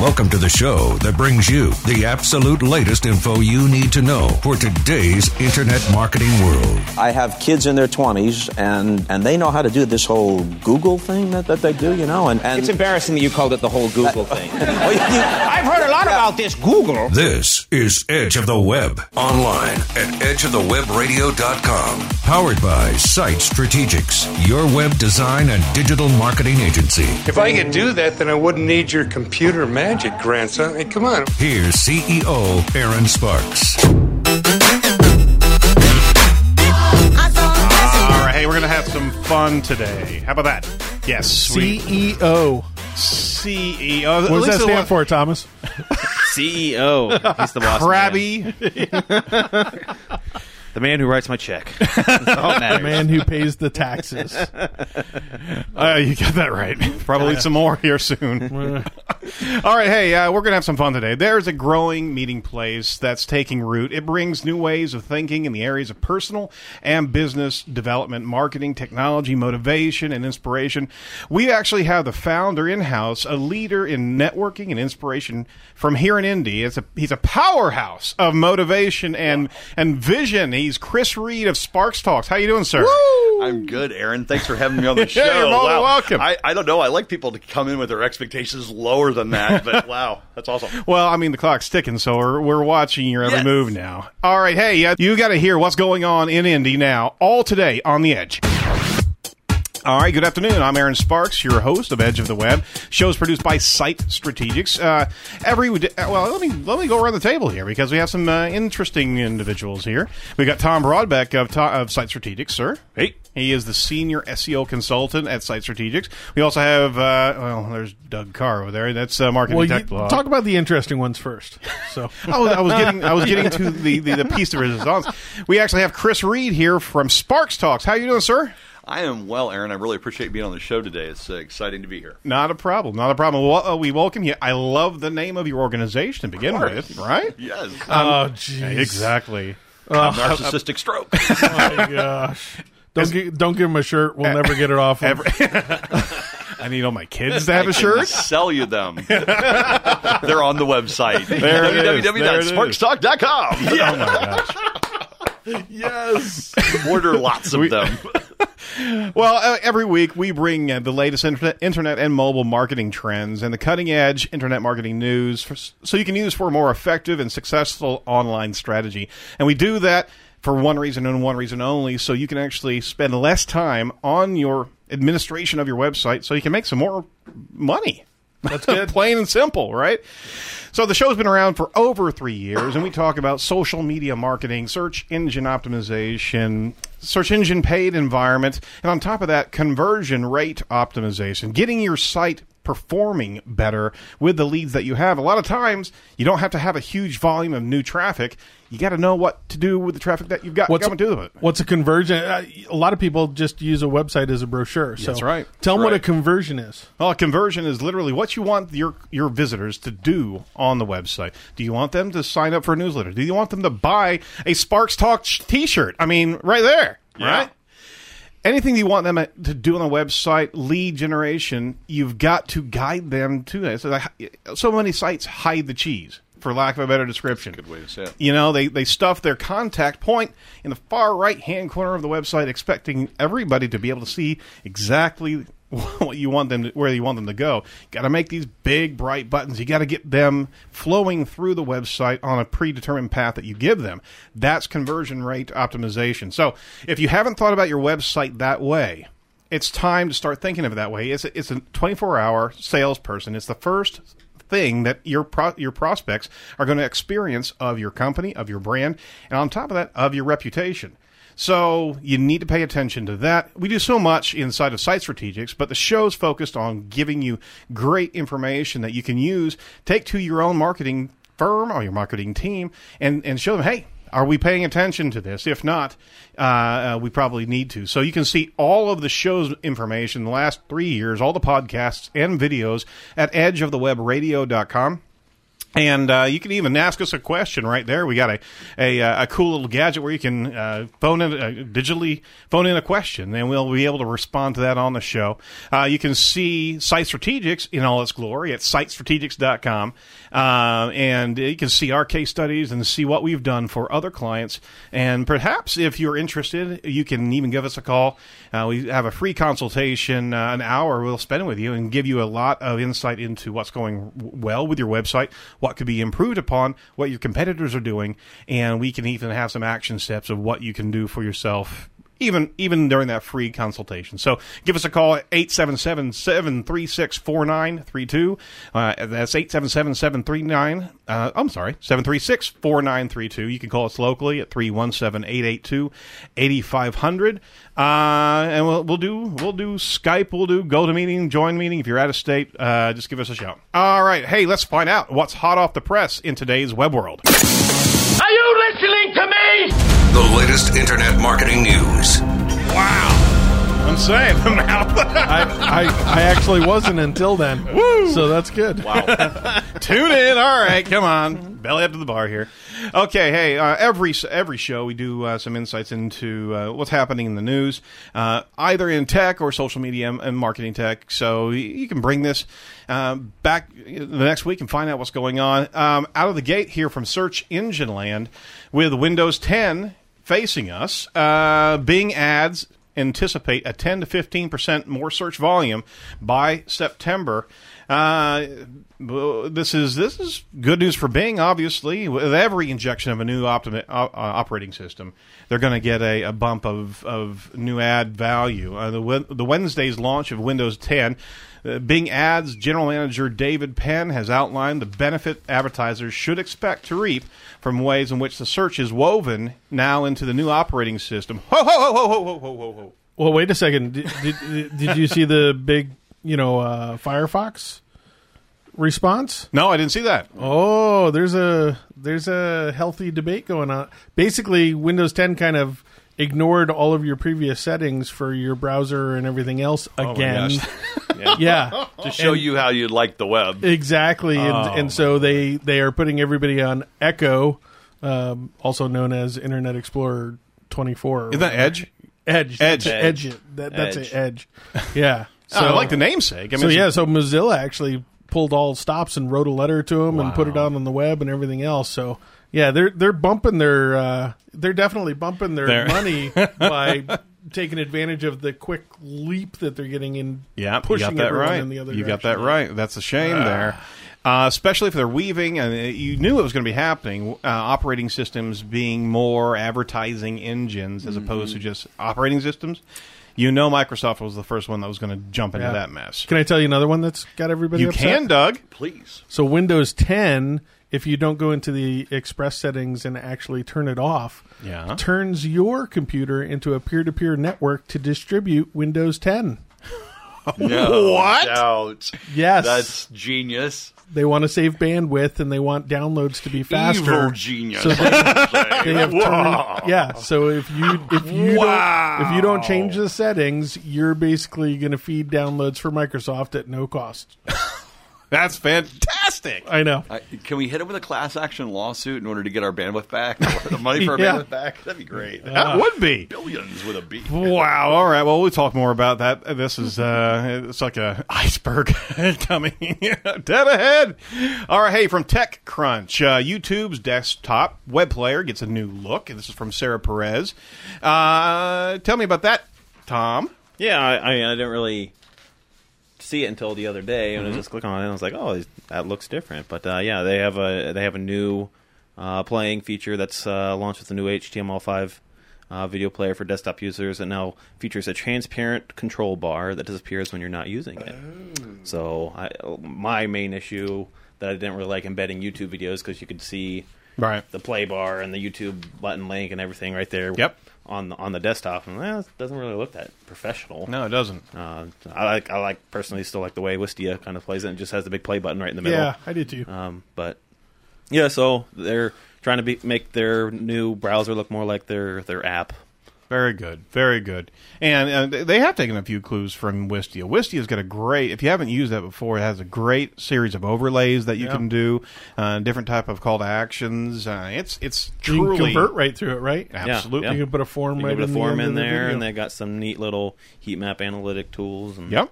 Welcome to the show that brings you the absolute latest info you need to know for today's internet marketing world. I have kids in their 20s, and, and they know how to do this whole Google thing that, that they do, you know. And, and It's embarrassing that you called it the whole Google thing. Well, you- you- I've heard a lot about this Google. This is Edge of the Web online at edgeofthewebradio.com. Powered by Site Strategics, your web design and digital marketing agency. If I could do that, then I wouldn't need your computer magic, grandson. Hey, come on. Here's CEO Erin Sparks. All right, hey, we're going to have some fun today. How about that? Yes. we- CEO. CEO. What does that stand for, Thomas? CEO. He's the boss. Crabby. Man. The man who writes my check. That's all that. Man who pays the taxes. Uh, you got that right. Probably some more here soon. All right, hey, uh, we're going to have some fun today. There's a growing meeting place that's taking root. It brings new ways of thinking in the areas of personal and business development, marketing, technology, motivation, and inspiration. We actually have the founder in house, a leader in networking and inspiration from here in Indy. It's a, he's a powerhouse of motivation and, and vision. He's Chris Reed of Sparks Talks. How you doing, sir? I'm good, Erin. Thanks for having me on the show. yeah, you're more than wow. welcome. I, I don't know. I like people to come in with their expectations lower than that, but wow, that's awesome. Well, I mean, the clock's ticking, so we're, we're watching your every Yes. move now. All right, hey, you got to hear what's going on in Indy now, all today on the Edge. All right, good afternoon. I'm Erin Sparks, your host of Edge of the Web. Show's produced by Site Strategics. Uh, every well, let me let me go around the table here because we have some uh, interesting individuals here. We've got Tom Brodbeck of, of Site Strategics, sir. Hey, he is the senior SEO consultant at Site Strategics. We also have uh, well, there's Doug Karr over there. That's uh, marketing Well, tech blog. talk about the interesting ones first. So, I was, I was getting I was getting to the, the, the piece de resistance. We actually have Chris Reed here from Sparks Talks. How you doing, sir? I am well, Erin. I really appreciate being on the show today. It's uh, exciting to be here. Not a problem. Not a problem. Well, uh, we welcome you. I love the name of your organization to begin with, right? Yes. oh, jeez. Exactly. narcissistic stroke. Oh, my gosh. Don't, gi- don't give him a shirt. We'll never get it off him. I need all my kids to have I a can shirt. Sell you them. They're on the website. There it is. There it is. www.sparkstalk.com. Oh my gosh. yes. Order lots of them. Well, uh, every week we bring uh, the latest internet, internet and mobile marketing trends and the cutting edge internet marketing news for, so you can use for a more effective and successful online strategy. And we do that for one reason and one reason only so you can actually spend less time on your administration of your website so you can make some more money. That's good. Plain and simple, right? So the show's been around for over three years, and we talk about social media marketing, search engine optimization, search engine paid environment, and on top of that, conversion rate optimization, getting your site performing better with the leads that you have. A lot of times, you don't have to have a huge volume of new traffic. You got to know what to do with the traffic that you've got What's coming to do with it. What's a conversion? Uh, a lot of people just use a website as a brochure. So That's right. Tell them what a conversion is. Well, a conversion is literally what you want your your visitors to do on the website. Do you want them to sign up for a newsletter? Do you want them to buy a Sparks Talk T-shirt? I mean, right there, Yeah. right? Anything you want them to do on the website, lead generation, you've got to guide them to that. So, so many sites hide the cheese, for lack of a better description. Good way to say it. You know, they, they stuff their contact point in the far right hand corner of the website, expecting everybody to be able to see exactly what you want them to, where you want them to go. Got to make these big bright buttons. You got to get them flowing through the website on a predetermined path that you give them. That's conversion rate optimization. So, if you haven't thought about your website that way, it's time to start thinking of it that way. It's a, it's a 24 hour salesperson. It's the first thing that your pro- your prospects are going to experience of your company, of your brand, and on top of that, of your reputation. So you need to pay attention to that. We do so much inside of Site Strategics, but the show's focused on giving you great information that you can use, take to your own marketing firm or your marketing team, and, and show them, hey, are we paying attention to this? If not, uh, uh, we probably need to. So you can see all of the show's information the last three years, all the podcasts and videos at edgeofthewebradio.com. And uh, you can even ask us a question right there. We got a a, uh, a cool little gadget where you can uh, phone in uh, digitally phone in a question, and we'll be able to respond to that on the show. Uh, you can see Site Strategics in all its glory at sitestrategics.com, uh, and you can see our case studies and see what we've done for other clients. And perhaps if you're interested, you can even give us a call. Uh, we have a free consultation, an hour we'll spend with you, and give you a lot of insight into what's going well with your website what could be improved upon, what your competitors are doing, and we can even have some action steps of what you can do for yourself. Even even during that free consultation. So give us a call at 877-736-4932. Uh, that's 877-739, uh, I'm sorry, 736-4932. You can call us locally at 317-882-8500. Uh, and we'll, we'll do we'll do Skype, we'll do GoToMeeting, join meeting. If you're out of state, uh, just give us a shout. All right, hey, let's find out what's hot off the press in today's web world. The latest internet marketing news. Wow. I'm saying the mouth. I, I I actually wasn't until then. Woo! So that's good. Wow. Tune in. All right, come on, belly up to the bar here. Okay, hey, uh, every every show we do uh, some insights into uh, what's happening in the news, uh, either in tech or social media and- and marketing tech. So you can bring this um, back the next week and find out what's going on. Um, out of the gate here from Search Engine Land with Windows 10 facing us, uh, Bing ads anticipate a 10 to 15 percent more search volume by September. Uh, this is this is good news for Bing. Obviously, with every injection of a new optimi- uh, operating system, they're going to get a, a, bump of, of new ad value. Uh, the the Wednesday's launch of Windows 10, uh, Bing Ads General Manager David Pann has outlined the benefit advertisers should expect to reap from ways in which the search is woven now into the new operating system. Ho ho ho ho ho ho ho ho. Well, wait a second. Did, did, did you see the big you know, uh, Firefox response? No, I didn't see that. Oh, there's a there's a healthy debate going on. Basically, Windows 10 kind of ignored all of your previous settings for your browser and everything else again. gosh. yeah. to show you how you like the web. Exactly, and, Oh, and so they they are putting everybody on Echo, um, also known as Internet Explorer 24. Isn't that Edge? Edge? Edge. Edge. Edge. That, that's Edge. it. Edge. Yeah. So, I like the namesake. I mean, so yeah, so Mozilla actually pulled all stops and wrote a letter to him and put it out on the web and everything else. So yeah, they're they're bumping their uh, they're definitely bumping their They're- money by taking advantage of the quick leap that they're getting in. Yeah, pushing you got that everyone right. in the other you got direction. that right. That's a shame there. Uh, especially if they're weaving, and uh, you knew it was going to be happening. Uh, operating systems being more advertising engines as opposed Mm-hmm. to just operating systems. You know, Microsoft was the first one that was going to jump into Yeah. that mess. Can I tell you another one that's got everybody? You upset? can, Doug. Please. So Windows 10, if you don't go into the Express settings and actually turn it off, Yeah. turns your computer into a peer-to-peer network to distribute Windows 10. No What? doubt. Yes, That's genius. They want to save bandwidth and they want downloads to be faster. Evil genius. So they, they have Wow. turned, yeah. So if you if you don't if you don't change the settings, you're basically going to feed downloads for Microsoft at no cost. That's fantastic. I know. I, can we hit it with a class action lawsuit in order to get our bandwidth back? Or the money for our Yeah. bandwidth back? That'd be great. That would be. Billions with a B. Wow. All right. Well, we'll talk more about that. This is uh, it's like a iceberg coming dead ahead. All right. Hey, from TechCrunch, uh, YouTube's desktop web player gets a new look. This is from Sarah Perez. Uh, tell me about that, Tom. Yeah, I, I, I didn't really see it until the other day, and I just clicked on it, and I was like, "Oh, that looks different." But uh, yeah, they have a they have a new uh, playing feature that's uh, launched with the new HTML5 uh, video player for desktop users, and now features a transparent control bar that disappears when you're not using it. So, I, my main issue that I didn't really like embedding YouTube videos because you could see Right. the play bar and the YouTube button link and everything right there. Yep. On the, on the desktop, and well, it doesn't really look that professional. No, it doesn't. Uh, I like I like personally still like the way Wistia kind of plays it and just has the big play button right in the middle. Yeah, I did too. Um, but yeah, so they're trying to be, make their new browser look more like their their app Very good, very good. And uh, they have taken a few clues from Wistia. Wistia's got a great. If you haven't used that before, it has a great series of overlays that you Yeah. can do, uh, different type of call to actions. Uh, it's it's You can truly convert right through it, right? absolutely. Yeah. You can put a form You right put in a form the end in of the there, and they got some neat little heat map analytic tools. And Yep.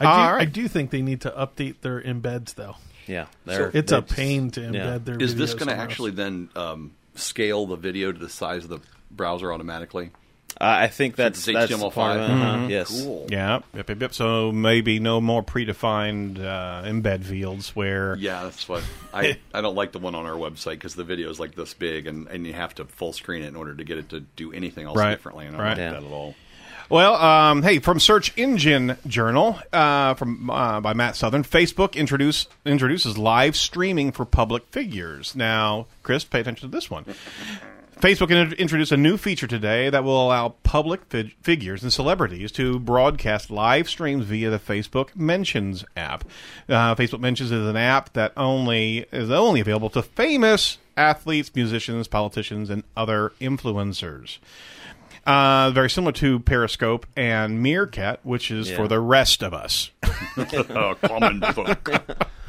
I do, All right. I do think they need to update their embeds, though. yeah, they're, It's they a just- pain to embed yeah. their. Is this going to actually then um, scale the video to the size of the browser automatically? Uh, I think that's it's that's HTML5. part of it. uh-huh, Yes. Cool. Yeah. Yep, yep, yep. So maybe no more predefined uh, embed fields where. Yeah, that's what I. I don't like the one on our website because the video is like this big, and, and you have to full screen it in order to get it to do anything else Right. differently. And I don't Right. like Yeah. that at all. Well, um, hey, from Search Engine Journal uh, from uh, by Matt Southern, Facebook introduce introduces live streaming for public figures. Now, Chris, pay attention to this one. Facebook introduced a new feature today that will allow public fig- figures and celebrities to broadcast live streams via the Facebook Mentions app. Uh, Facebook Mentions is an app that only is only available to famous athletes, musicians, politicians, and other influencers. Uh, very similar to Periscope and Meerkat, which is Yeah. for the rest of us. oh, common book.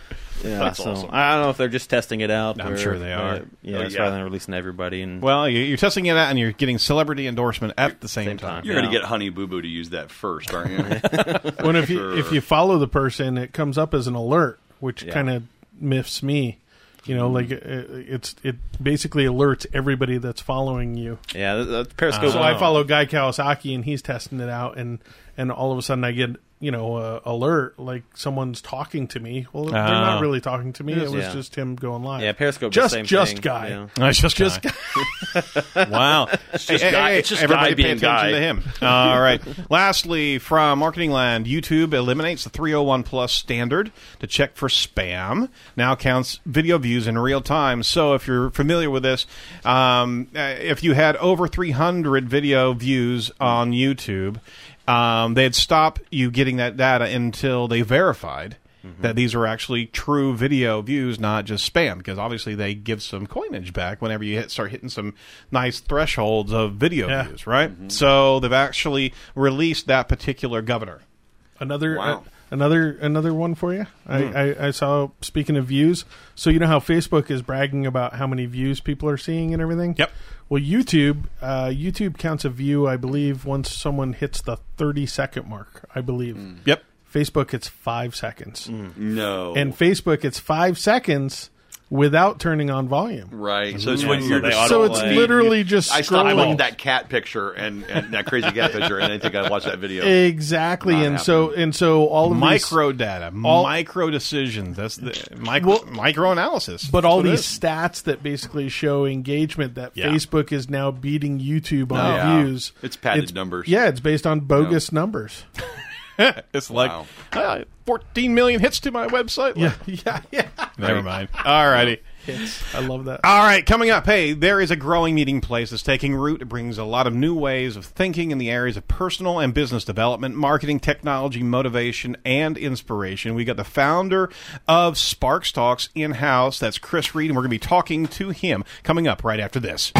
Yeah, That's so awesome. I don't know if they're just testing it out. I'm or- sure they are. uh, yeah, Oh, it's yeah. rather than releasing everybody. And Well, you- you're testing it out and you're getting celebrity endorsement at the same, Same time. time. You're Yeah. going to get Honey Boo Boo to use that first, aren't you? when if you Sure. if you follow the person, it comes up as an alert, which Yeah. kind of miffs me. You know, like it, it's it basically alerts everybody that's following you. yeah, the, the Periscope. So I follow Guy Kawasaki, and he's testing it out, and and all of a sudden I get you know a alert like someone's talking to me. Well, they're not really talking to me. It was Yeah. just him going live. Yeah, Periscope. the Just same just thing, Guy. you know. No, it's just Just guy. wow. It's just Guy- it's just everybody Guy pay being attention Guy. to him. All right. Lastly, from Marketing Land, YouTube eliminates the 301 plus standard to check for spam. Now counts video views in real time. So if you're familiar with this, um, uh, if you had over 300 video views on YouTube, um, they'd stop you getting that data until they verified that these were actually true video views, not just spam. Because obviously they give some coinage back whenever you hit, start hitting some nice thresholds of video Yeah. views, right? So they've actually released that particular governor. Another Wow. uh, another another one for you. Hmm. I, I, I saw. Speaking of views, so you know how Facebook is bragging about how many views people are seeing and everything. Yep. Well, YouTube uh, YouTube counts a view, I believe, once someone hits the thirty second mark. I believe. Yep. Facebook, it's five seconds, no. and Facebook, it's five seconds without turning on volume. right. So it's Yeah, when you're they just So it's Autoplay. literally just I stopped scrolling. watching that cat picture and, and that crazy cat picture, and I think I watched that video. Exactly, Not and so and so all of these- Micro data, all- micro decisions. That's the micro micro analysis. But all That's what it these is. stats that basically show engagement that Yeah. Facebook is now beating YouTube on Yeah. views. It's padded numbers. Yeah, it's based on bogus numbers. it's like Wow. uh, 14 million hits to my website. Yeah, yeah, yeah. Never mind. All righty. Hits. I love that. All right, coming up, hey, there is a growing meeting place that's taking root. It brings a lot of new ways of thinking in the areas of personal and business development, marketing, technology, motivation, and inspiration. We got the founder of Sparks Talks in house. That's Chris Reed, and we're going to be talking to him coming up right after this.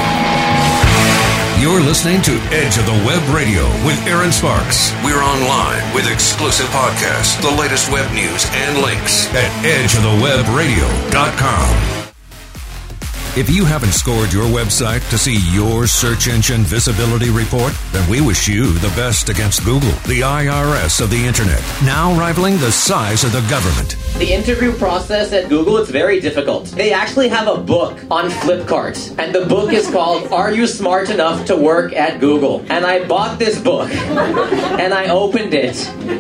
You're listening to Edge of the Web Radio with Erin Sparks. We're online with exclusive podcasts, the latest web news, and links at edgeofthewebradio.com. If you haven't scored your website to see your search engine visibility report, then we wish you the best against Google, the IRS of the Internet, now rivaling the size of the government. The interview process at Google is very difficult. They actually have a book on Flipkart, and the book is called Are You Smart Enough to Work at Google? And I bought this book, and I opened it.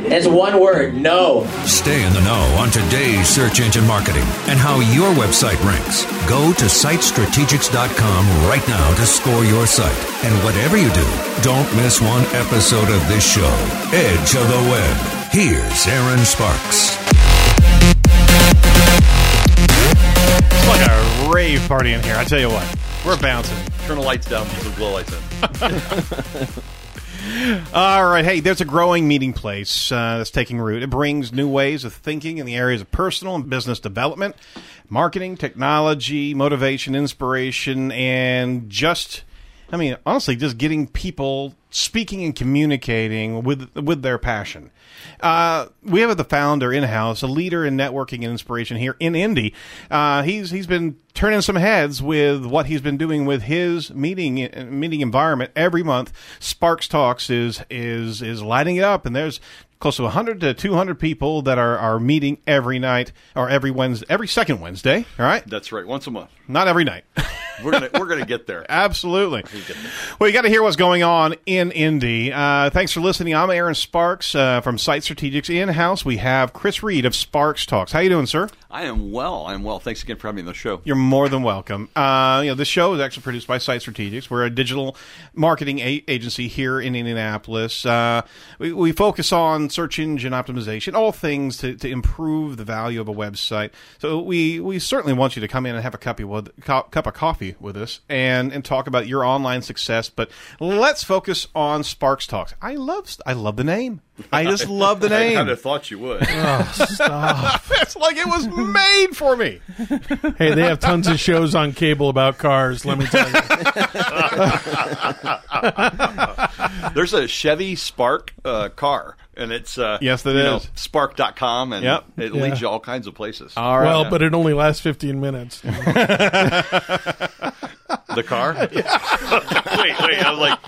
It's one word, no. Stay in the know on today's search engine marketing and how your website ranks. Go to sitestrategics.com right now to score your site. And whatever you do, don't miss one episode of this show. Edge of the Web. Here's Erin Sparks. It's like a rave party in here. I tell you what, we're bouncing. Turn the lights down, put some glow lights in. All right. Hey, there's a growing meeting place uh, that's taking root. It brings new ways of thinking in the areas of personal and business development, marketing, technology, motivation, inspiration, and just I mean, honestly, just getting people speaking and communicating with with their passion. Uh, we have the founder in house, a leader in networking and inspiration here in Indy. Uh, he's he's been turning some heads with what he's been doing with his meeting meeting environment every month. Sparks Talks is is is lighting it up, and there's close to 100 to 200 people that are, are meeting every night or every Wednesday, every second Wednesday. All right, That's right. Once a month. not every night. We're gonna we're gonna get there. Absolutely. Well, you got to hear what's going on in Indy. Uh, thanks for listening. I'm Erin Sparks uh, from Site Strategics. In house, we have Chris Reed of Sparks Talks. How you doing, sir? I am well. I am well. Thanks again for having me on the show. You're more than welcome. Uh, you know, this show is actually produced by Site Strategics. We're a digital marketing a- agency here in Indianapolis. Uh, we, we focus on search engine optimization, all things to, to improve the value of a website. So we, we certainly want you to come in and have a cup of, co- cup of coffee with us and, and talk about your online success. But let's focus on Sparks Talks. I love I love the name. I just love the name. I kind of thought you would. Stop! it's like it was made for me. Hey, they have tons of shows on cable about cars. Let me tell you. There's a Chevy Spark uh, car, and it's uh, Yes, there you know, is. Spark.com, and Yep. it Yeah. leads you all kinds of places. All right. Well, but it only lasts 15 minutes. the car? wait, wait. I'm like,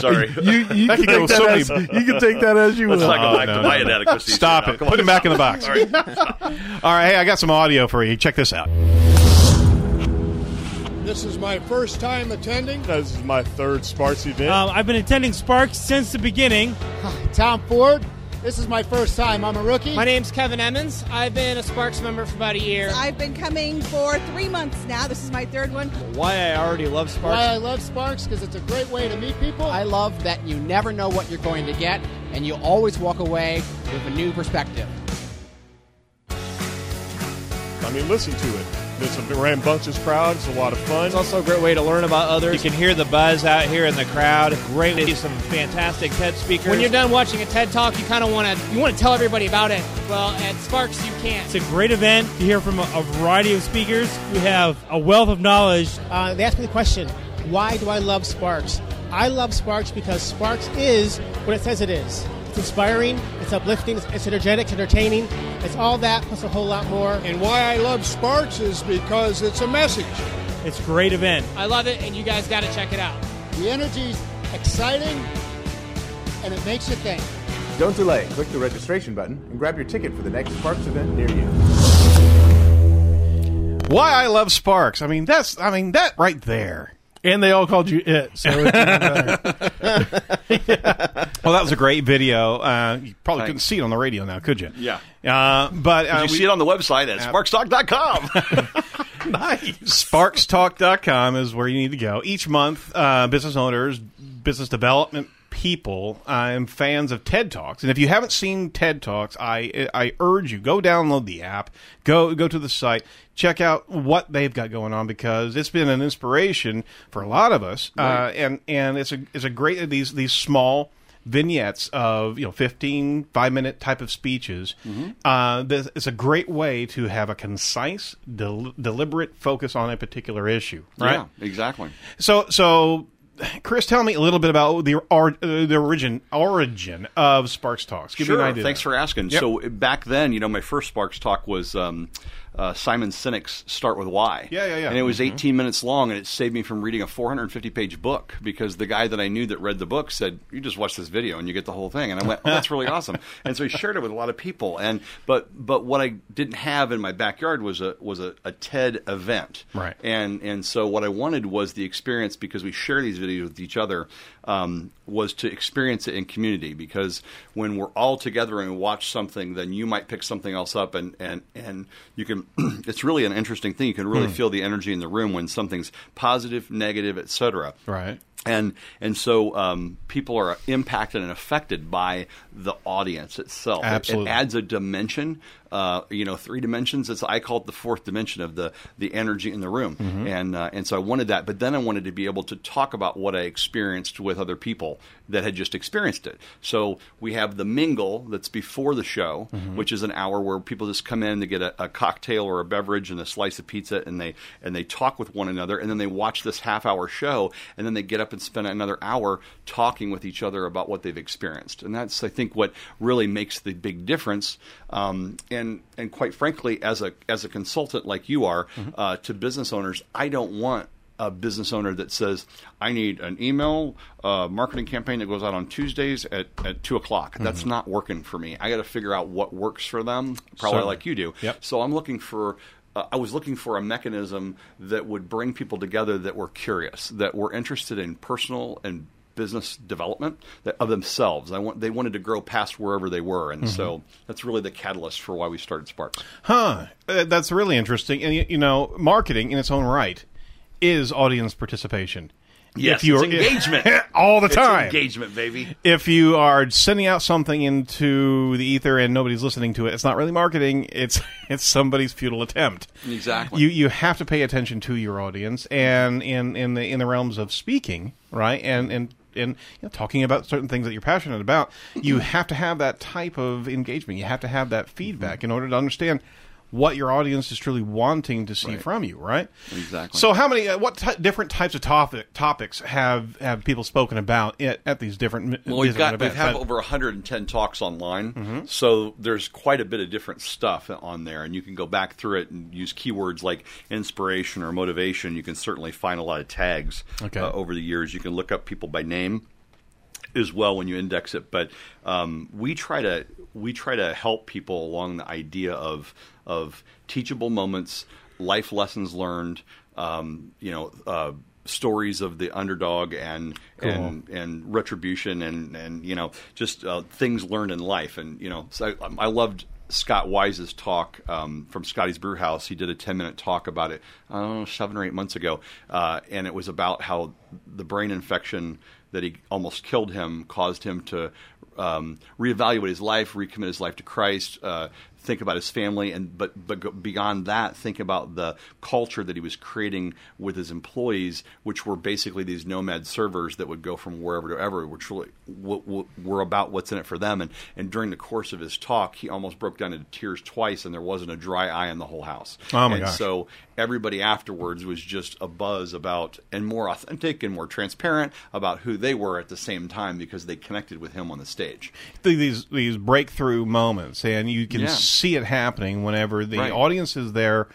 sorry. You, you, can take that so as, you can take that as you Let's will. not go back no, to no, my no. inadequacies. Stop it. now. Come Put on. him back in the box. All right. All right, hey, I got some audio for you. Check this out. This is my first time attending. This is my third Sparks event. Um, I've been attending Sparks since the beginning. Tom Ford. This is my first time. I'm a rookie. My name's Kevin Emmons. I've been a Sparks member for about a year. I've been coming for three months now. This is my third one. Why I already love Sparks. Why I love Sparks because it's a great way to meet people. I love that you never know what you're going to get, and you always walk away with a new perspective. I mean, listen to it. It's a rambunctious crowd. It's a lot of fun. It's also a great way to learn about others. You can hear the buzz out here in the crowd. Great to see some fantastic TED speakers. When you're done watching a TED talk, you kind of want to you want to tell everybody about it. Well, at Sparks you can't. It's a great event to hear from a, a variety of speakers. We have a wealth of knowledge. Uh, they asked me the question, why do I love Sparks? I love Sparks because Sparks is what it says it is. It's inspiring, it's uplifting, it's, it's energetic, it's entertaining. It's all that plus a whole lot more. And why I love Sparks is because it's a message. It's a great event. I love it, and you guys got to check it out. The energy's exciting, and it makes you think. Don't delay. Click the registration button and grab your ticket for the next Sparks event near you. Why I love Sparks. I mean, that's I mean that right there. And they all called you it, so it's even better. Well, that was a great video. Uh, you probably Thanks. couldn't see it on the radio now, could you? Yeah. Uh, but uh, you we- see it on the website at sparkstalk.com? nice. Sparkstalk.com is where you need to go. Each month, uh, business owners, business development people, I am fans of TED Talks. And if you haven't seen TED Talks, I I urge you go download the app, go go to the site, check out what they've got going on because it's been an inspiration for a lot of us. Uh, and and it's a it's a great these these small vignettes of you know 15 5 minute type of speeches uh, this is a great way to have a concise del- deliberate focus on a particular issue right Yeah, exactly. so so chris tell me a little bit about the or, uh, the origin origin of sparks talks give sure. me an idea Thanks for asking. Yep. So back then, you know, my first Sparks talk was um, uh, Simon Sinek's "Start with Why." Yeah, yeah, yeah. And it was Mhm. 18 minutes long, and it saved me from reading a 450 page book because the guy that I knew that read the book said, "You just watch this video and you get the whole thing." And I went, "Oh, that's really awesome." And so he shared it with a lot of people. And but but what I didn't have in my backyard was a was a, a TED event. Right. And and so what I wanted was the experience because we share these videos with each other um, was to experience it in community because when we're all together and we watch something, then you might pick something else up and and and you can. it's really an interesting thing. You can really Hmm. feel the energy in the room when something's positive, negative, etc. right And and so um, people are impacted and affected by the audience itself. It- It, adds a dimension uh, you know, three dimensions. It's I call it the fourth dimension of the the energy in the room, Mm-hmm. and uh, and so I wanted that. But then I wanted to be able to talk about what I experienced with other people that had just experienced it. So we have the mingle that's before the show, Mm-hmm. which is an hour where people just come in to get a, a cocktail or a beverage and a slice of pizza, and they and they talk with one another, and then they watch this half hour show, and then they get up and spend another hour talking with each other about what they've experienced, and that's I think what really makes the big difference. Um, and and quite frankly, as a as a consultant like you are uh, to business owners, I don't want a business owner that says, I need an email uh, marketing campaign that goes out on Tuesdays at, at 2 o'clock. That's not working for me. I got to figure out what works for them, probably Certainly. like you do. Yep. So I'm looking for. Uh, I was looking for a mechanism that would bring people together that were curious, that were interested in personal and business development that, of themselves. I want they wanted to grow past wherever they were, and so that's really the catalyst for why we started Sparks. Huh. Uh, that's really interesting. And, you, you know, marketing in its own right is audience participation. Yes, If you it's are- engagement all the It's time. engagement, baby. If you are sending out something into the ether and nobody's listening to it, it's not really marketing. It's it's somebody's futile attempt. Exactly. You you have to pay attention to your audience, and in in the in the realms of speaking, right, and and and you know, talking about certain things that you're passionate about, you mm-hmm. have to have that type of engagement. You have to have that mm-hmm. feedback in order to understand what your audience is truly wanting to see from you, right? Exactly. So, how many, uh, what ty different types of topic, topics have have people spoken about at, at these different? Well, we've got events? have But- over 110 talks online, Mhm. so there's quite a bit of different stuff on there, and you can go back through it and use keywords like inspiration or motivation. You can certainly find a lot of tags Okay. uh, over the years. You can look up people by name as well when you index it. But um, we try to we try to help people along the idea of of teachable moments, life lessons learned. Um, you know. Uh, stories of the underdog and and and retribution and and you know just uh, things learned in life and you know so I, I loved Scott Wise's talk um, from Scotty's Brew House. He did a 10 minute talk about it, I don't know, seven or eight months ago. Uh, and it was about how the brain infection that he almost killed him caused him to um, reevaluate his life, recommit his life to Christ, uh, think about his family, and but but beyond that, think about the culture that he was creating with his employees, which were basically these nomad servers that would go from wherever to ever, which really were about what's in it for them. And and during the course of his talk, he almost broke down into tears twice, and there wasn't a dry eye in the whole house. Oh, my and gosh. so everybody afterwards was just a buzz about and more authentic and more transparent about who they were at the same time because they connected with him on the stage. these these breakthrough moments, and you can Yeah. See it happening whenever the Right. audience is there,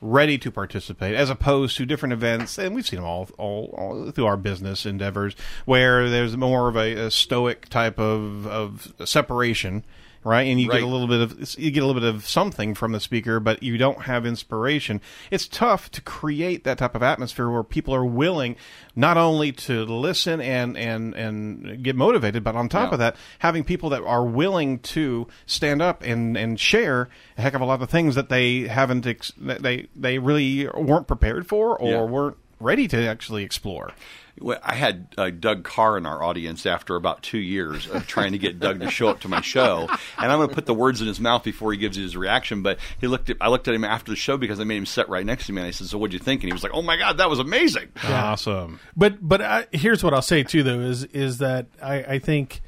ready to participate, as opposed to different events, and we've seen them all all, all through our business endeavors, where there's more of a, a stoic type of of separation. Right, and you Right. get a little bit of you get a little bit of something from the speaker, but you don't have inspiration. It's tough to create that type of atmosphere where people are willing not only to listen and and and get motivated, but on top Yeah. of that, having people that are willing to stand up and and share a heck of a lot of things that they haven't ex- that they they really weren't prepared for or Yeah. weren't ready to actually explore. Well, I had uh, Doug Karr in our audience after about two years of trying to get Doug to show up to my show, and I'm going to put the words in his mouth before he gives you his reaction. But he looked at I looked at him after the show because I made him sit right next to me, and I said, "So what'd you think?" And he was like, "Oh my god, that was amazing." Awesome. But but I, here's what I'll say too, though is is that I, I think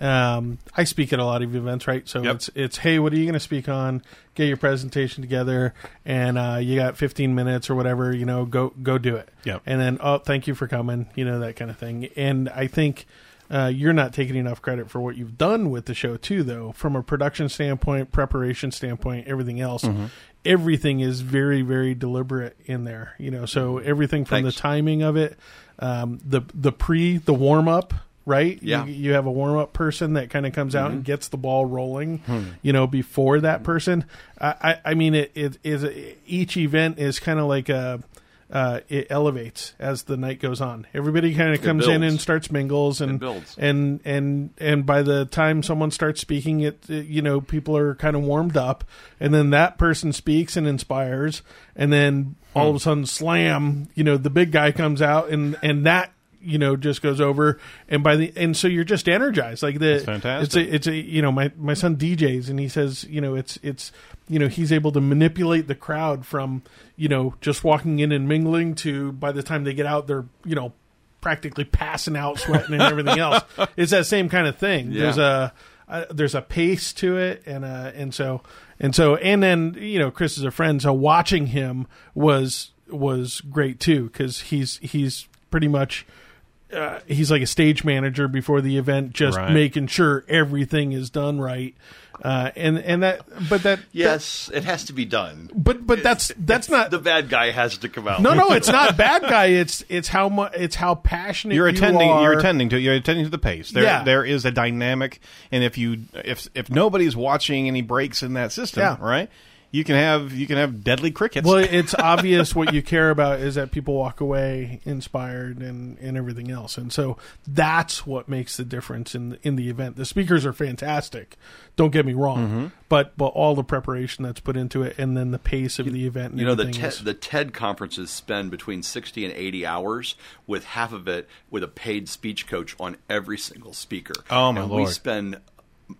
um, I speak at a lot of events, right? So Yep. it's it's hey, what are you going to speak on? Get your presentation together, and uh, you got 15 minutes or whatever. You know, go go do it. Yep. And then oh, thank you for coming. You know that kind of thing. And I think. Uh, you're not taking enough credit for what you've done with the show too though from a production standpoint preparation standpoint everything else Mm-hmm. everything is very very deliberate in there you know so everything from Thanks. the timing of it um, the the pre the warm up right Yeah. you, you have a warm up person that kind of comes out Mm-hmm. and gets the ball rolling Hmm. you know before that person I I, I mean it, it is each event is kind of like a uh, it elevates as the night goes on. Everybody kind of comes in and starts mingles and builds. and and and by the time someone starts speaking, it, it you know people are kind of warmed up, and then that person speaks and inspires, and then all of a sudden, slam! You know the big guy comes out, and and that you know just goes over and by the and so you're just energized like the That's fantastic. it's a it's a you know my my son DJs and he says you know it's it's you know he's able to manipulate the crowd from you know just walking in and mingling to by the time they get out they're you know practically passing out sweating and everything else it's that same kind of thing Yeah. there's a uh, there's a pace to it and uh and so and so and then you know Chris is a friend so watching him was was great too because he's he's pretty much uh, he's like a stage manager before the event, just Right. making sure everything is done right. Uh, and and that, but that Yes, it has to be done. But but that's that's not the bad guy has to come out. no no it's not bad guy it's it's how much it's how passionate you're you attending are. you're attending to you're attending to the pace there Yeah. there is a dynamic and if you if if nobody's watching any breaks in that system Yeah. right you can have you can have deadly crickets Well, it's obvious what you care about is that people walk away inspired and, and everything else, and so that's what makes the difference in in the event. The speakers are fantastic, don't get me wrong, Mhm. but but all the preparation that's put into it, and then the pace of the event. And You know, the everything TED, is- the TED conferences spend between 60 and 80 hours, with half of it with a paid speech coach on every single speaker. Oh, my and Lord. We spend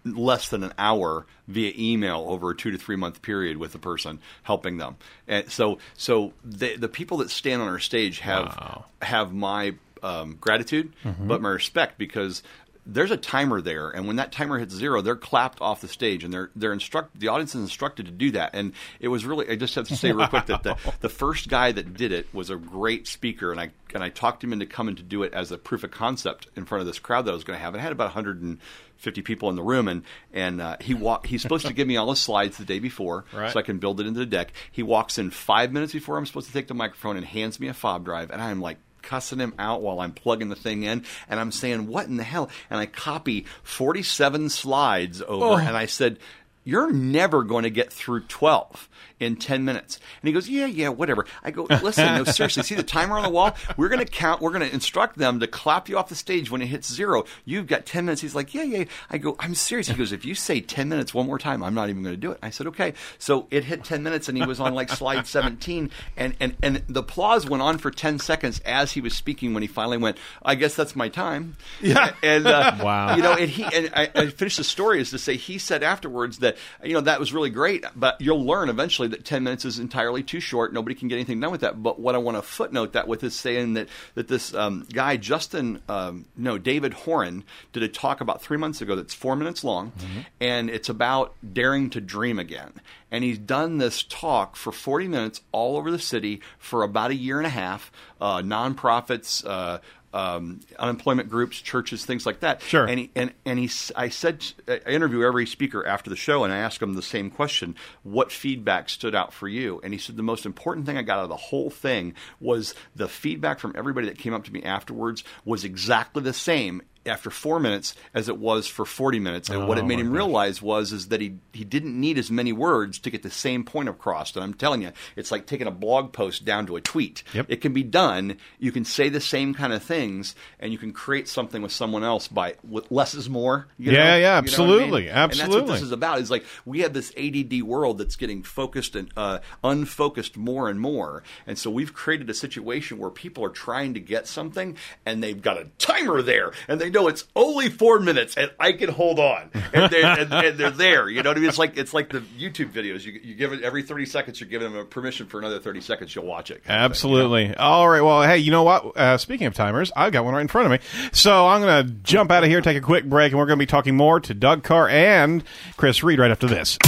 less than an hour via email over a two to three month period with the person helping them. And so, so the, the people that stand on our stage have have my um, gratitude, Mhm. but my respect because there's a timer there, and when that timer hits zero, they're clapped off the stage, and they're they're instruct the audience is instructed to do that. And it was really I just have to say real quick that the, the first guy that did it was a great speaker, and I and I talked him into coming to do it as a proof of concept in front of this crowd that I was going to have. It had about 150 people in the room, and and uh, he wa- he's supposed to give me all the slides the day before, Right. so I can build it into the deck. He walks in five minutes before I'm supposed to take the microphone and hands me a fob drive, and I'm like cussing him out while I'm plugging the thing in, and I'm saying, "What in the hell?" And I copy 47 slides over, Oh. and I said. You're never going to get through 12 in 10 minutes. And he goes, Yeah, yeah, whatever. I go, Listen, no, seriously, see the timer on the wall? We're going to count, we're going to instruct them to clap you off the stage when it hits zero. You've got 10 minutes. He's like, Yeah, yeah. I go, I'm serious. He goes, If you say 10 minutes one more time, I'm not even going to do it. I said, Okay. So it hit 10 minutes and he was on like slide 17. And, and, and the applause went on for 10 seconds as he was speaking when he finally went, I guess that's my time. Yeah. And, uh, Wow. You know, and he, and I, I finished the story is to say he said afterwards that, you know, that was really great, but you'll learn eventually that 10 minutes is entirely too short. Nobody can get anything done with that. But what I want to footnote that with is saying that, that this um, guy, Justin, um, no, David Horan, did a talk about three months ago that's four minutes long, and it's about daring to dream again. And he's done this talk for 40 minutes all over the city for about a year and a half. Uh, nonprofits, uh, um, unemployment groups, churches, things like that. Sure. And he, and and he, I said, I interview every speaker after the show, and I ask him the same question: What feedback stood out for you? And he said the most important thing I got out of the whole thing was the feedback from everybody that came up to me afterwards was exactly the same after four minutes as it was for 40 minutes. And what it Oh, made him realize was is that he he didn't need as many words to get the same point across. And I'm telling you, it's like taking a blog post down to a tweet. Yep. It can be done. You can say the same kind of things, and you can create something with someone else by with less is more. you Yeah, know? yeah, You know what I mean? absolutely, And that's what absolutely. this is about. Is like we have this ADD world that's getting focused and uh, unfocused more and more, and so we've created a situation where people are trying to get something, and they've got a timer there, and they know it's only four minutes, and I can hold on, and they're, and, and they're there. You know what I mean? It's like it's like the YouTube videos. You, you give it every thirty seconds. You're giving them a permission for another thirty seconds. You'll watch it. Absolutely. All right. Well, hey, you know what? Uh, speaking of timers, I've got one right in front of me. So I'm going to jump out of here, take a quick break, and we're going to be talking more to Doug Karr and Chris Reed right after this.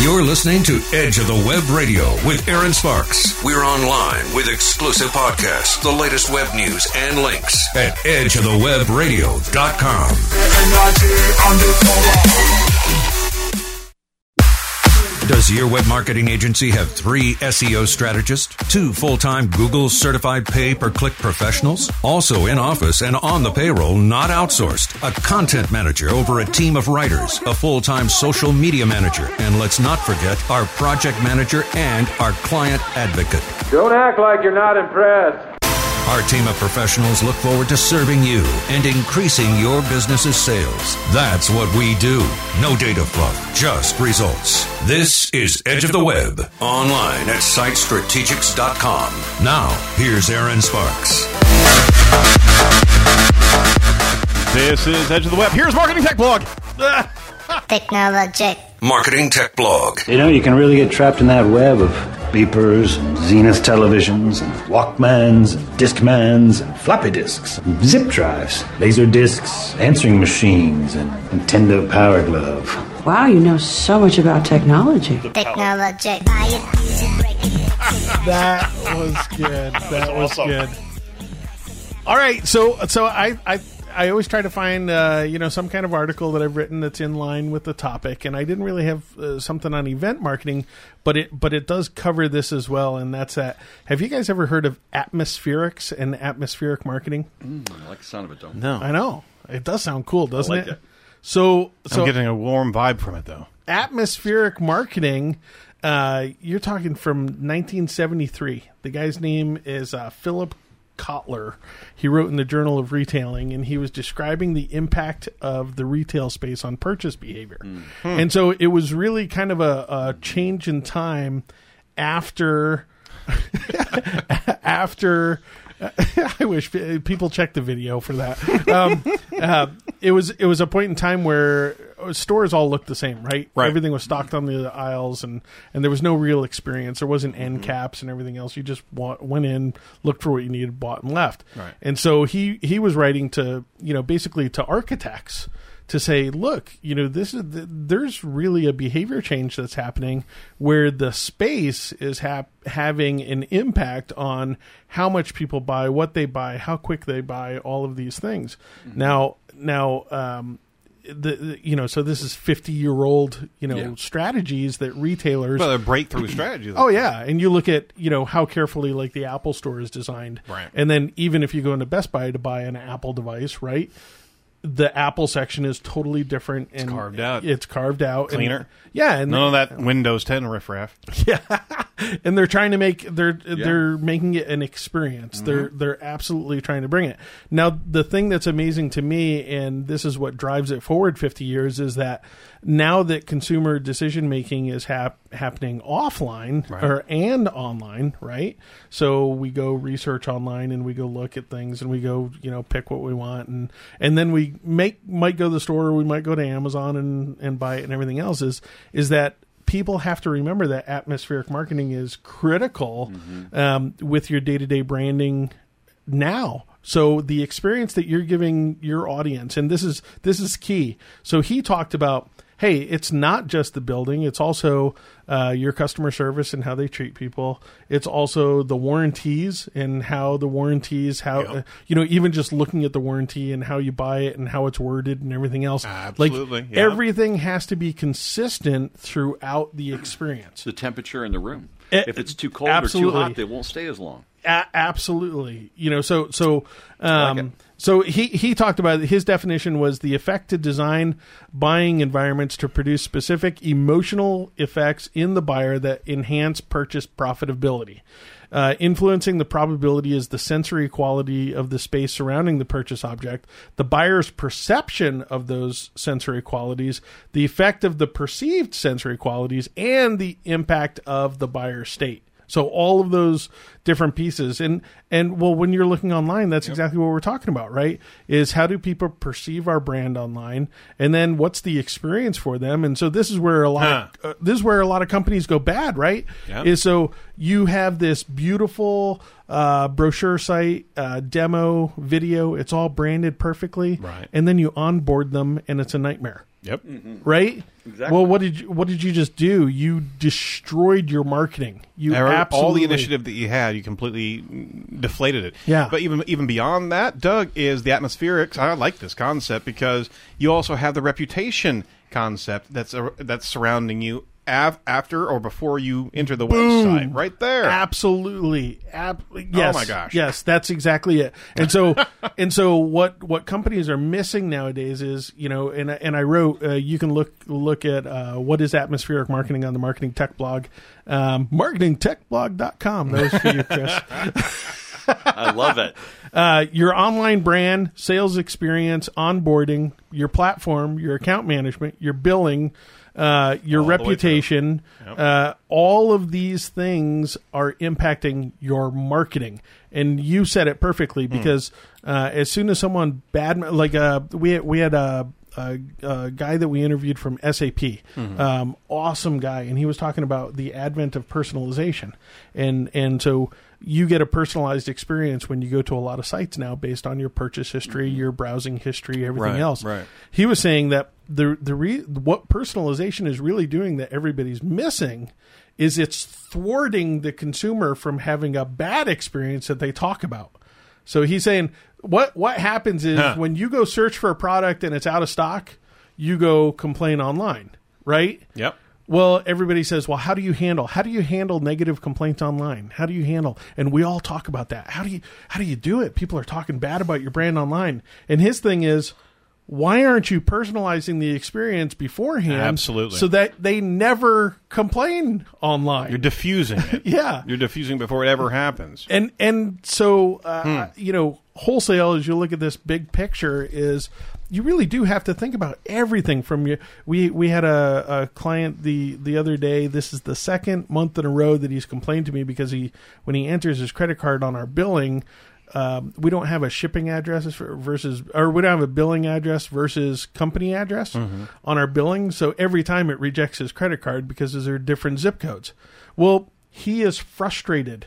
You're listening to Edge of the Web Radio with Erin Sparks. We're online with exclusive podcasts, the latest web news, and links at edgeofthewebradio.com. Does your web marketing agency have three SEO strategists, two full-time Google certified pay-per-click professionals, also in office and on the payroll, not outsourced, a content manager over a team of writers, a full-time social media manager, and let's not forget our project manager and our client advocate. Don't act like you're not impressed. Our team of professionals look forward to serving you and increasing your business's sales. That's what we do. No data fluff, just results. This is Edge of the Web, online at sitestrategics.com. Now, here's Erin Sparks. This is Edge of the Web. Here's Marketing Tech Blog. Technologic. Marketing Tech Blog. You know, you can really get trapped in that web of beepers, and Zenith televisions, and Walkmans, and Discmans, and floppy disks, and zip drives, laser discs, answering machines, and Nintendo Power Glove. Wow, you know so much about technology. Technology. that was good. That was good. All right, so so I I I always try to find uh, you know some kind of article that I've written that's in line with the topic, and I didn't really have uh, something on event marketing, but it but it does cover this as well, and that's that. Have you guys ever heard of atmospherics and atmospheric marketing? Mm, I like the sound of it, though. No. I know it does sound cool, doesn't like it? it. So so I'm getting a warm vibe from it, though. atmospheric marketing uh, you're talking from 1973 the guy's name is uh, philip kotler. He wrote in the journal of retailing and he was describing the impact of the retail space on purchase behavior. And so it was really kind of a, a change in time after after I wish people check the video for that. Um, uh, it was it was a point in time where Uh, stores all looked the same, right? Right. Everything was stocked on the aisles, and and there was no real experience. There wasn't end mm-hmm. caps and everything else. You just wa- went in, looked for what you needed, bought, and left. Right. And so he he was writing to you know basically to architects to say, look, you know, this is th- there's really a behavior change that's happening where the space is hap- having an impact on how much people buy, what they buy, how quick they buy, all of these things. Mm-hmm. Now, now, um, the, the you know, so this is fifty year old you know Yeah. strategies that retailers Well, they're breakthrough strategies. Oh yeah, and you look at you know how carefully like the Apple Store is designed, Right. And then even if you go into Best Buy to buy an Apple device, right? The Apple section is totally different and carved out. It's carved out, and- Cleaner. Yeah, and None of that Windows 10 riffraff. yeah, and they're trying to make they're they're making it an experience. Mm-hmm. They're they're absolutely trying to bring it. Now, the thing that's amazing to me, and this is what drives it forward fifty years, is that now that consumer decision making is hap- happening offline Right. or and online, right? So we go research online and we go look at things and we go you know pick what we want and and then we make might go to the store or we might go to Amazon and and buy it and everything else is is that people have to remember that atmospheric marketing is critical um, with your day-to-day branding now. So the experience that you're giving your audience and this is this is key. So he talked about hey it's not just the building it's also uh, your customer service and how they treat people it's also the warranties and how the warranties how uh, you know even just looking at the warranty and how you buy it and how it's worded and everything else Absolutely, like yeah. everything has to be consistent throughout the experience The temperature in the room. Eh, if it's too cold or too hot, they won't stay as long. A- absolutely. You know, so so um, so he he talked about his definition was the effect to design buying environments to produce specific emotional effects in the buyer that enhance purchase profitability. Uh, influencing the probability is the sensory quality of the space surrounding the purchase object, the buyer's perception of those sensory qualities, the effect of the perceived sensory qualities, and the impact of the buyer's state. So all of those different pieces, and and well, when you're looking online, that's exactly what we're talking about, right? Is how do people perceive our brand online, and then what's the experience for them? And so this is where a lot, of, uh, this is where a lot of companies go bad, right? Yeah. Is so you have this beautiful uh, brochure site, uh, demo, video, it's all branded perfectly, Right. And then you onboard them, and it's a nightmare Yep. right? Exactly. Well, what did you what did you just do? You destroyed your marketing. You Every- absolutely all the initiative that you had, you completely deflated it. Yeah. But even even beyond that, Doug is the atmospherics. I like this concept because you also have the reputation concept that's uh, that's surrounding you av- after or before you enter the Boom. website. Right there. Absolutely. Ab- yes. Oh my gosh. Yes, that's exactly it. And so and so what what companies are missing nowadays is, you know, and I- and I wrote uh, you can look look at uh, what is atmospheric marketing on the marketing tech blog. Um marketingtechblog.com. That was for you, Chris. I love it. uh, your online brand, sales experience, onboarding, your platform, your account management, your billing, uh, your All the way through. reputation, Yep. uh, all of these things are impacting your marketing. And you said it perfectly Hmm. because uh, as soon as someone bad, like uh, we we had a, a, a guy that we interviewed from SAP, Mhm. um, awesome guy, and he was talking about the advent of personalization, and and so you get a personalized experience when you go to a lot of sites now based on your purchase history, your browsing history, everything Mm-hmm. Right, else. right. He was saying that the the re, what personalization is really doing that everybody's missing is it's thwarting the consumer from having a bad experience that they talk about. So he's saying what what happens is Huh. when you go search for a product and it's out of stock, you go complain online, right? Yep. Well, everybody says, "Well, how do you handle? How do you handle negative complaints online? How do you handle?" And we all talk about that. How do you how do you do it? People are talking bad about your brand online. And his thing is, why aren't you personalizing the experience beforehand Absolutely. so that they never complain online? You're diffusing it. Yeah. You're diffusing before it ever happens. And and so uh, Hmm. you know, wholesale as you look at this big picture is you really do have to think about everything from your we we had a, a client the the other day this is the second month in a row that he's complained to me because he when he enters his credit card on our billing um, we don't have a shipping address for- versus or we don't have a billing address versus company address Mhm. on our billing. So every time it rejects his credit card because there are different zip codes. Well he is frustrated.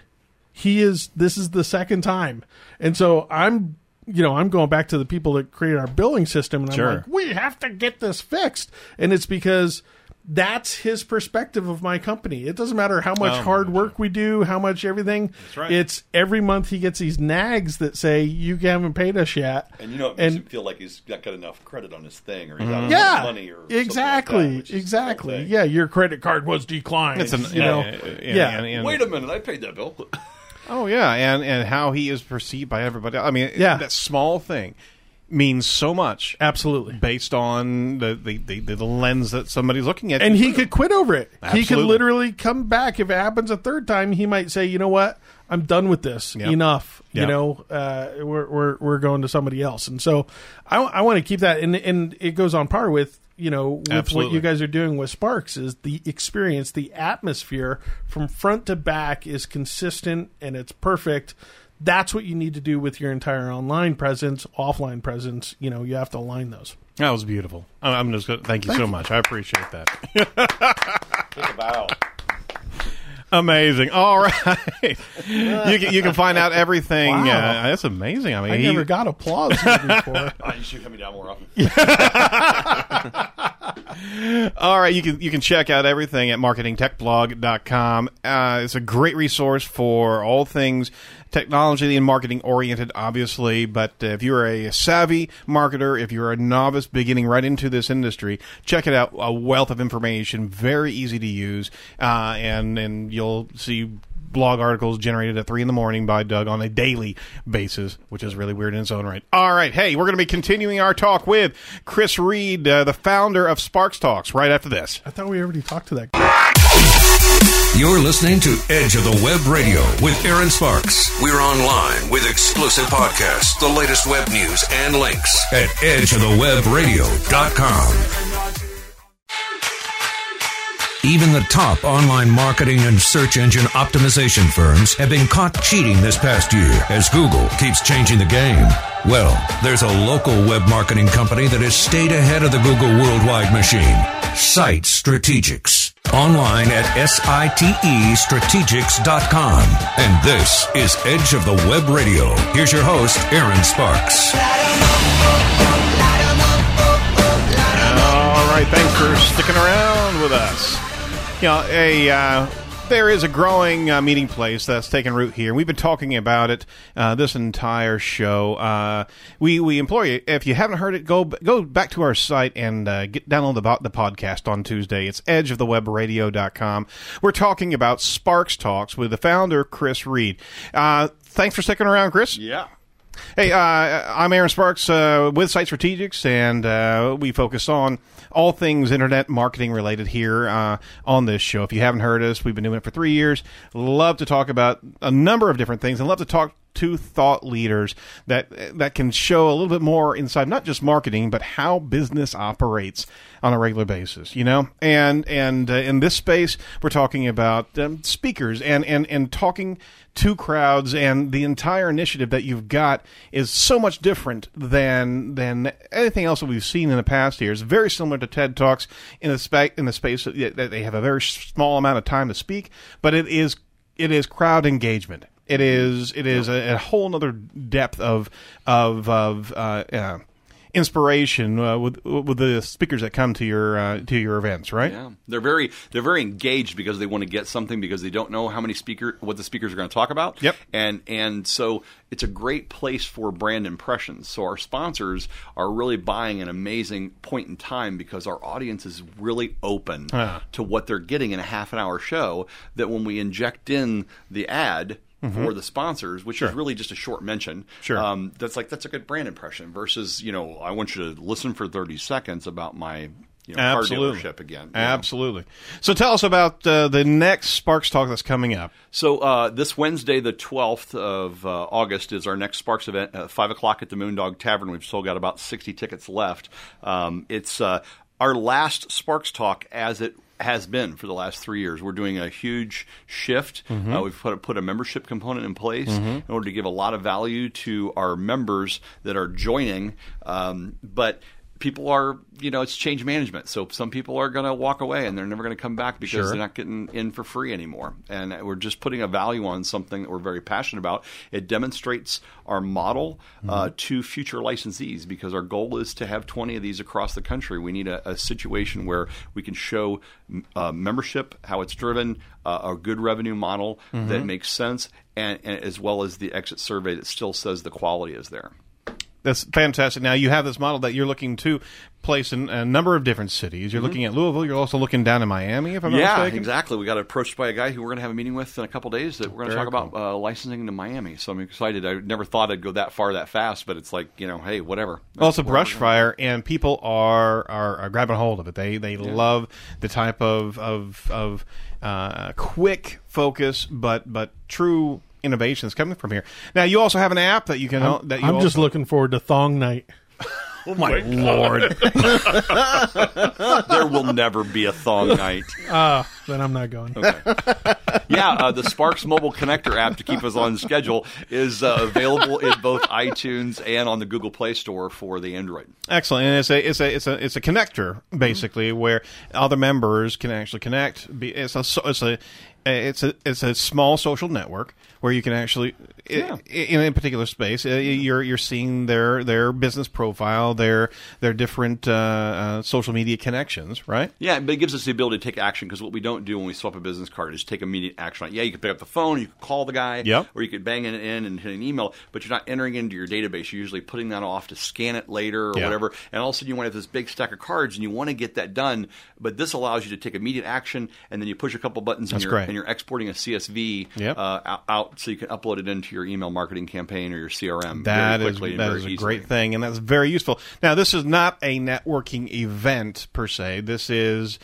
He is this is the second time. And so i'm you know i'm going back to the people that created our billing system and Sure. i'm like we have to get this fixed and it's because that's his perspective of my company it doesn't matter how much Oh, hard work we do how much everything That's right. it's every month he gets these nags that say you haven't paid us yet And you know, it makes and him feel like he's not got enough credit on his thing, or he's Mm-hmm. out of yeah, money, or something like exactly, that, exactly. Yeah, your credit card was declined. It's an- you know, yeah, yeah, yeah. yeah, and- and- Wait a minute, I paid that bill. Oh yeah, and and how he is perceived by everybody. I mean, Yeah. that small thing means so much. Absolutely, based on the the, the, the lens that somebody's looking at, and he could quit over it. He could literally come back if it happens a third time. He might say, "You know what? I'm done with this. Yep. Enough. You know, uh, we're we're we're going to somebody else." And so, I, I want to keep that, and and it goes on par with you know with what you guys are doing with Sparks is the experience, the atmosphere from front to back is consistent and it's perfect. That's what you need to do with your entire online presence, offline presence. You know, you have to align those. That was beautiful. I- I'm just gonna, thank you Thank so you. much. I appreciate that. Take a bow. Amazing. All right, you can you can find out everything. Wow. Uh, that's amazing. I mean, I he- never got applause before. Oh, you should come me down more often. All right, you can you can check out everything at marketingtechblog.com. Uh, it's a great resource for all things technology and marketing oriented, obviously. But if you're a savvy marketer, if you're a novice beginning right into this industry, check it out. A wealth of information, very easy to use, uh, and and you'll see blog articles generated at three in the morning by Doug on a daily basis, which is really weird in its own right. All right, hey, we're going to be continuing our talk with Chris Reed, uh, the founder of Sparks Talks, right after this. I thought we already talked to that. You're listening to Edge of the Web Radio with Erin Sparks. We're online with exclusive podcasts, the latest web news, and links at edgeofthewebradio.com. Even the top online marketing and search engine optimization firms have been caught cheating this past year as Google keeps changing the game. Well, there's a local web marketing company that has stayed ahead of the Google worldwide machine. Site Strategics. Online at sitestrategics.com. And this is Edge of the Web Radio. Here's your host, Erin Sparks. All right, thanks for sticking around with us. You know, a uh, there is a growing uh, meeting place that's taken root here. We've been talking about it uh, this entire show. Uh, we we implore you if you haven't heard it, go go back to our site and uh, get download the the podcast on Tuesday. It's edgeofthewebradio.com. We're talking about Sparks Talks with the founder Chris Reed. Uh, thanks for sticking around, Chris. Yeah. Hey, uh, I'm Erin Sparks uh, with Site Strategics, and uh, we focus on all things internet marketing related here uh, on this show. If you haven't heard us, we've been doing it for three years. Love to talk about a number of different things, and love to talk two thought leaders that that can show a little bit more inside, not just marketing, but how business operates on a regular basis. You know, and and uh, in this space, we're talking about um, speakers and and and talking to crowds and the entire initiative that you've got is so much different than than anything else that we've seen in the past years. Very similar to TED Talks in the spa- in the space that they have a very small amount of time to speak, but it is it is crowd engagement. It is it is a, a whole other depth of of of uh, uh, inspiration uh, with with the speakers that come to your uh, to your events, right? Yeah, they're very they're very engaged because they want to get something because they don't know how many speaker what the speakers are going to talk about. Yep, and and so it's a great place for brand impressions. So our sponsors are really buying an amazing point in time because our audience is really open Ah. to what they're getting in a half an hour show. That when we inject in the ad. Mhm. For the sponsors, which Sure. is really just a short mention, Sure. Um, that's like that's a good brand impression. Versus, you know, I want you to listen for thirty seconds about my you know, car Absolutely. dealership again. you know. Absolutely. So tell us about uh, the next Sparks Talk that's coming up. So uh, this Wednesday, the twelfth of uh, August, is our next Sparks event at five o'clock at the Moondog Tavern. We've still got about sixty tickets left. Um, it's uh, our last Sparks Talk as it has been for the last three years. We're doing a huge shift. Mhm. Uh, we've put a, put a membership component in place Mhm. in order to give a lot of value to our members that are joining. Um, but people are, you know, it's change management. So some people are going to walk away and they're never going to come back because Sure. they're not getting in for free anymore. And we're just putting a value on something that we're very passionate about. It demonstrates our model uh, to future licensees because our goal is to have 20 of these across the country. We need a, a situation where we can show uh, membership, how it's driven, uh, a good revenue model that Mhm. makes sense, and, and as well as the exit survey that still says the quality is there. That's fantastic. Now you have this model that you're looking to place in a number of different cities. You're Mhm. looking at Louisville. You're also looking down in Miami, if I'm not mistaken. yeah, mistaken. exactly. We got approached by a guy who we're going to have a meeting with in a couple days that we're going to Very talk about uh, licensing to Miami. So I'm excited. I never thought I'd go that far that fast, but it's like you know, hey, whatever. Well, it's a That's where brush fire, and people are, are, are grabbing hold of it. They they love the type of of of uh, quick focus, but but true innovations coming from here. Now, you also have an app that you can. I'm, that you I'm just looking forward to Thong Night. Oh my lord! there will never be a thong night. Ah, then I'm not going. Okay. yeah, uh, the Sparks Mobile Connector app to keep us on schedule is uh, available in both iTunes and on the Google Play Store for the Android. Excellent, and it's a it's a it's a it's a connector basically where other members can actually connect. It's a it's a it's a it's a small social network where you can actually i- in a particular space uh, you're you're seeing their their business profile, their their different uh, uh, social media connections, right? Yeah, but it gives us the ability to take action because what we don't do when we swap a business card is take immediate action. Yeah, you can pick up the phone, you can call the guy, Yep. or you could bang it in and hit an email, but you're not entering into your database. You're usually putting that off to scan it later or Yeah. whatever. And all of a sudden you want to have this big stack of cards and you want to get that done, but this allows you to take immediate action and then you push a couple buttons and That's you're, great. You're exporting a CSV Yep. uh, out, so you can upload it into your email marketing campaign or your CRM That very is and that is a easily. great thing, and that's very useful. Now, this is not a networking event per se. This is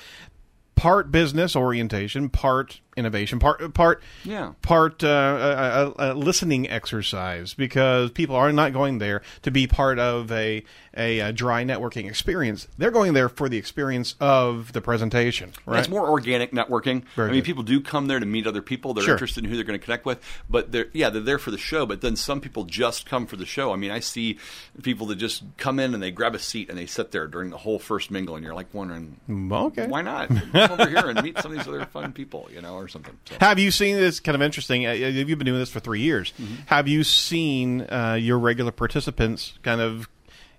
part business orientation, part innovation, part part Yeah. part uh, a, a, a listening exercise because people are not going there to be part of a, a, a dry networking experience. They're going there for the experience of the presentation. Right? It's more organic networking. Very I mean, good. people do come there to meet other people. They're Sure. interested in who they're going to connect with. But they're yeah, they're there for the show. But then some people just come for the show. I mean, I see people that just come in and they grab a seat and they sit there during the whole first mingle, and you're like wondering, Mm, okay, why not come over here and meet some of these other fun people, you know, or something. So. Have you seen this kind of interesting? Uh, you've been doing this for three years. Mm-hmm. Have you seen uh, your regular participants kind of?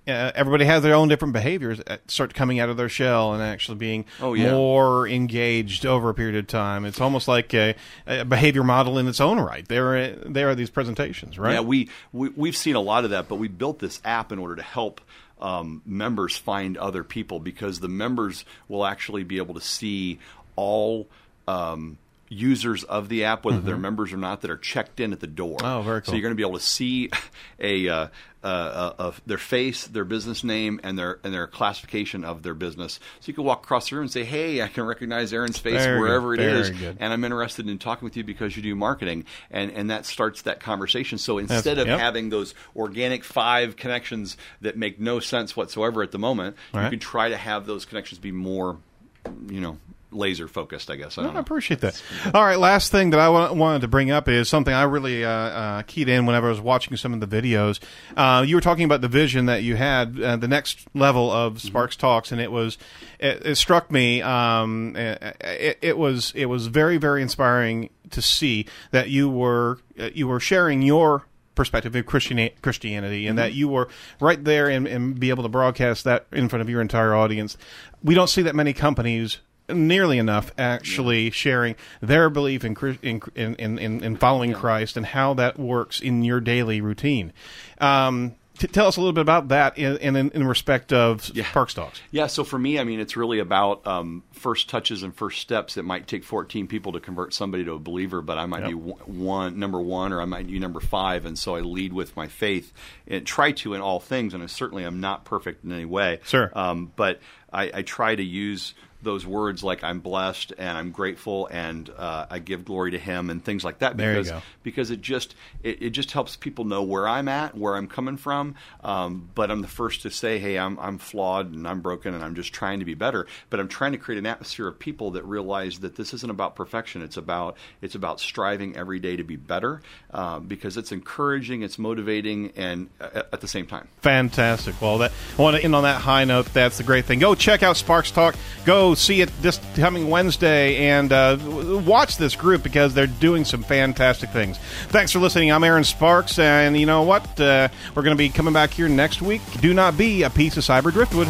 Uh, everybody has their own different behaviors. uh, Start coming out of their shell and actually being Oh, yeah. more engaged over a period of time. It's almost like a, a behavior model in its own right. There, are, there are these presentations, right? Yeah, we, we we've seen a lot of that, but we built this app in order to help um, members find other people because the members will actually be able to see all um, users of the app, whether they're Mhm. members or not, that are checked in at the door. Oh, very cool. So you're going to be able to see a, uh, uh, uh, their face, their business name, and their and their classification of their business. So you can walk across the room and say, "Hey, I can recognize Erin's face Very good. wherever it Very is, good. and I'm interested in talking with you because you do marketing." And and that starts that conversation. So instead of yep. having those organic five connections that make no sense whatsoever at the moment, Right. you can try to have those connections be more, you know, laser focused. I guess. I don't I appreciate that. All right, last thing that I wanted to bring up is something I really uh, uh, keyed in whenever I was watching some of the videos. Uh, you were talking about the vision that you had, uh, the next level of Mm-hmm. Sparks Talks, and it was it, it struck me. Um, it, it was it was very very inspiring to see that you were uh, you were sharing your perspective of Christianity and Mm-hmm. that you were right there and, and be able to broadcast that in front of your entire audience. We don't see that many companies nearly enough actually sharing their belief in in in, in, in, in following Christ and how that works in your daily routine. Um, t- tell us a little bit about that in, in, in respect of Sparks Talks. Yeah, so for me, I mean, it's really about um, first touches and first steps. It might take 14 people to convert somebody to a believer, but I might Yep. be one, one number one, or I might be number five, and so I lead with my faith and try to in all things. And I certainly am not perfect in any way. Sure. um, but I, I try to use those words like I'm blessed and I'm grateful and uh, I give glory to Him and things like that There you because go. because it just it, it just helps people know where I'm at, where I'm coming from. Um, but I'm the first to say, hey, I'm I'm flawed and I'm broken and I'm just trying to be better. But I'm trying to create an atmosphere of people that realize that this isn't about perfection. It's about it's about striving every day to be better um, because it's encouraging, it's motivating, and uh, at, at the same time. Fantastic. Well, that I want to end on that high note. That's the great thing. Go check out Sparks Talk. Go see it this coming Wednesday and uh, watch this group because they're doing some fantastic things. Thanks for listening. I'm Erin Sparks, and you know what? Uh, we're going to be coming back here next week. Do not be a piece of cyber driftwood.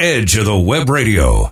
Edge of the Web Radio.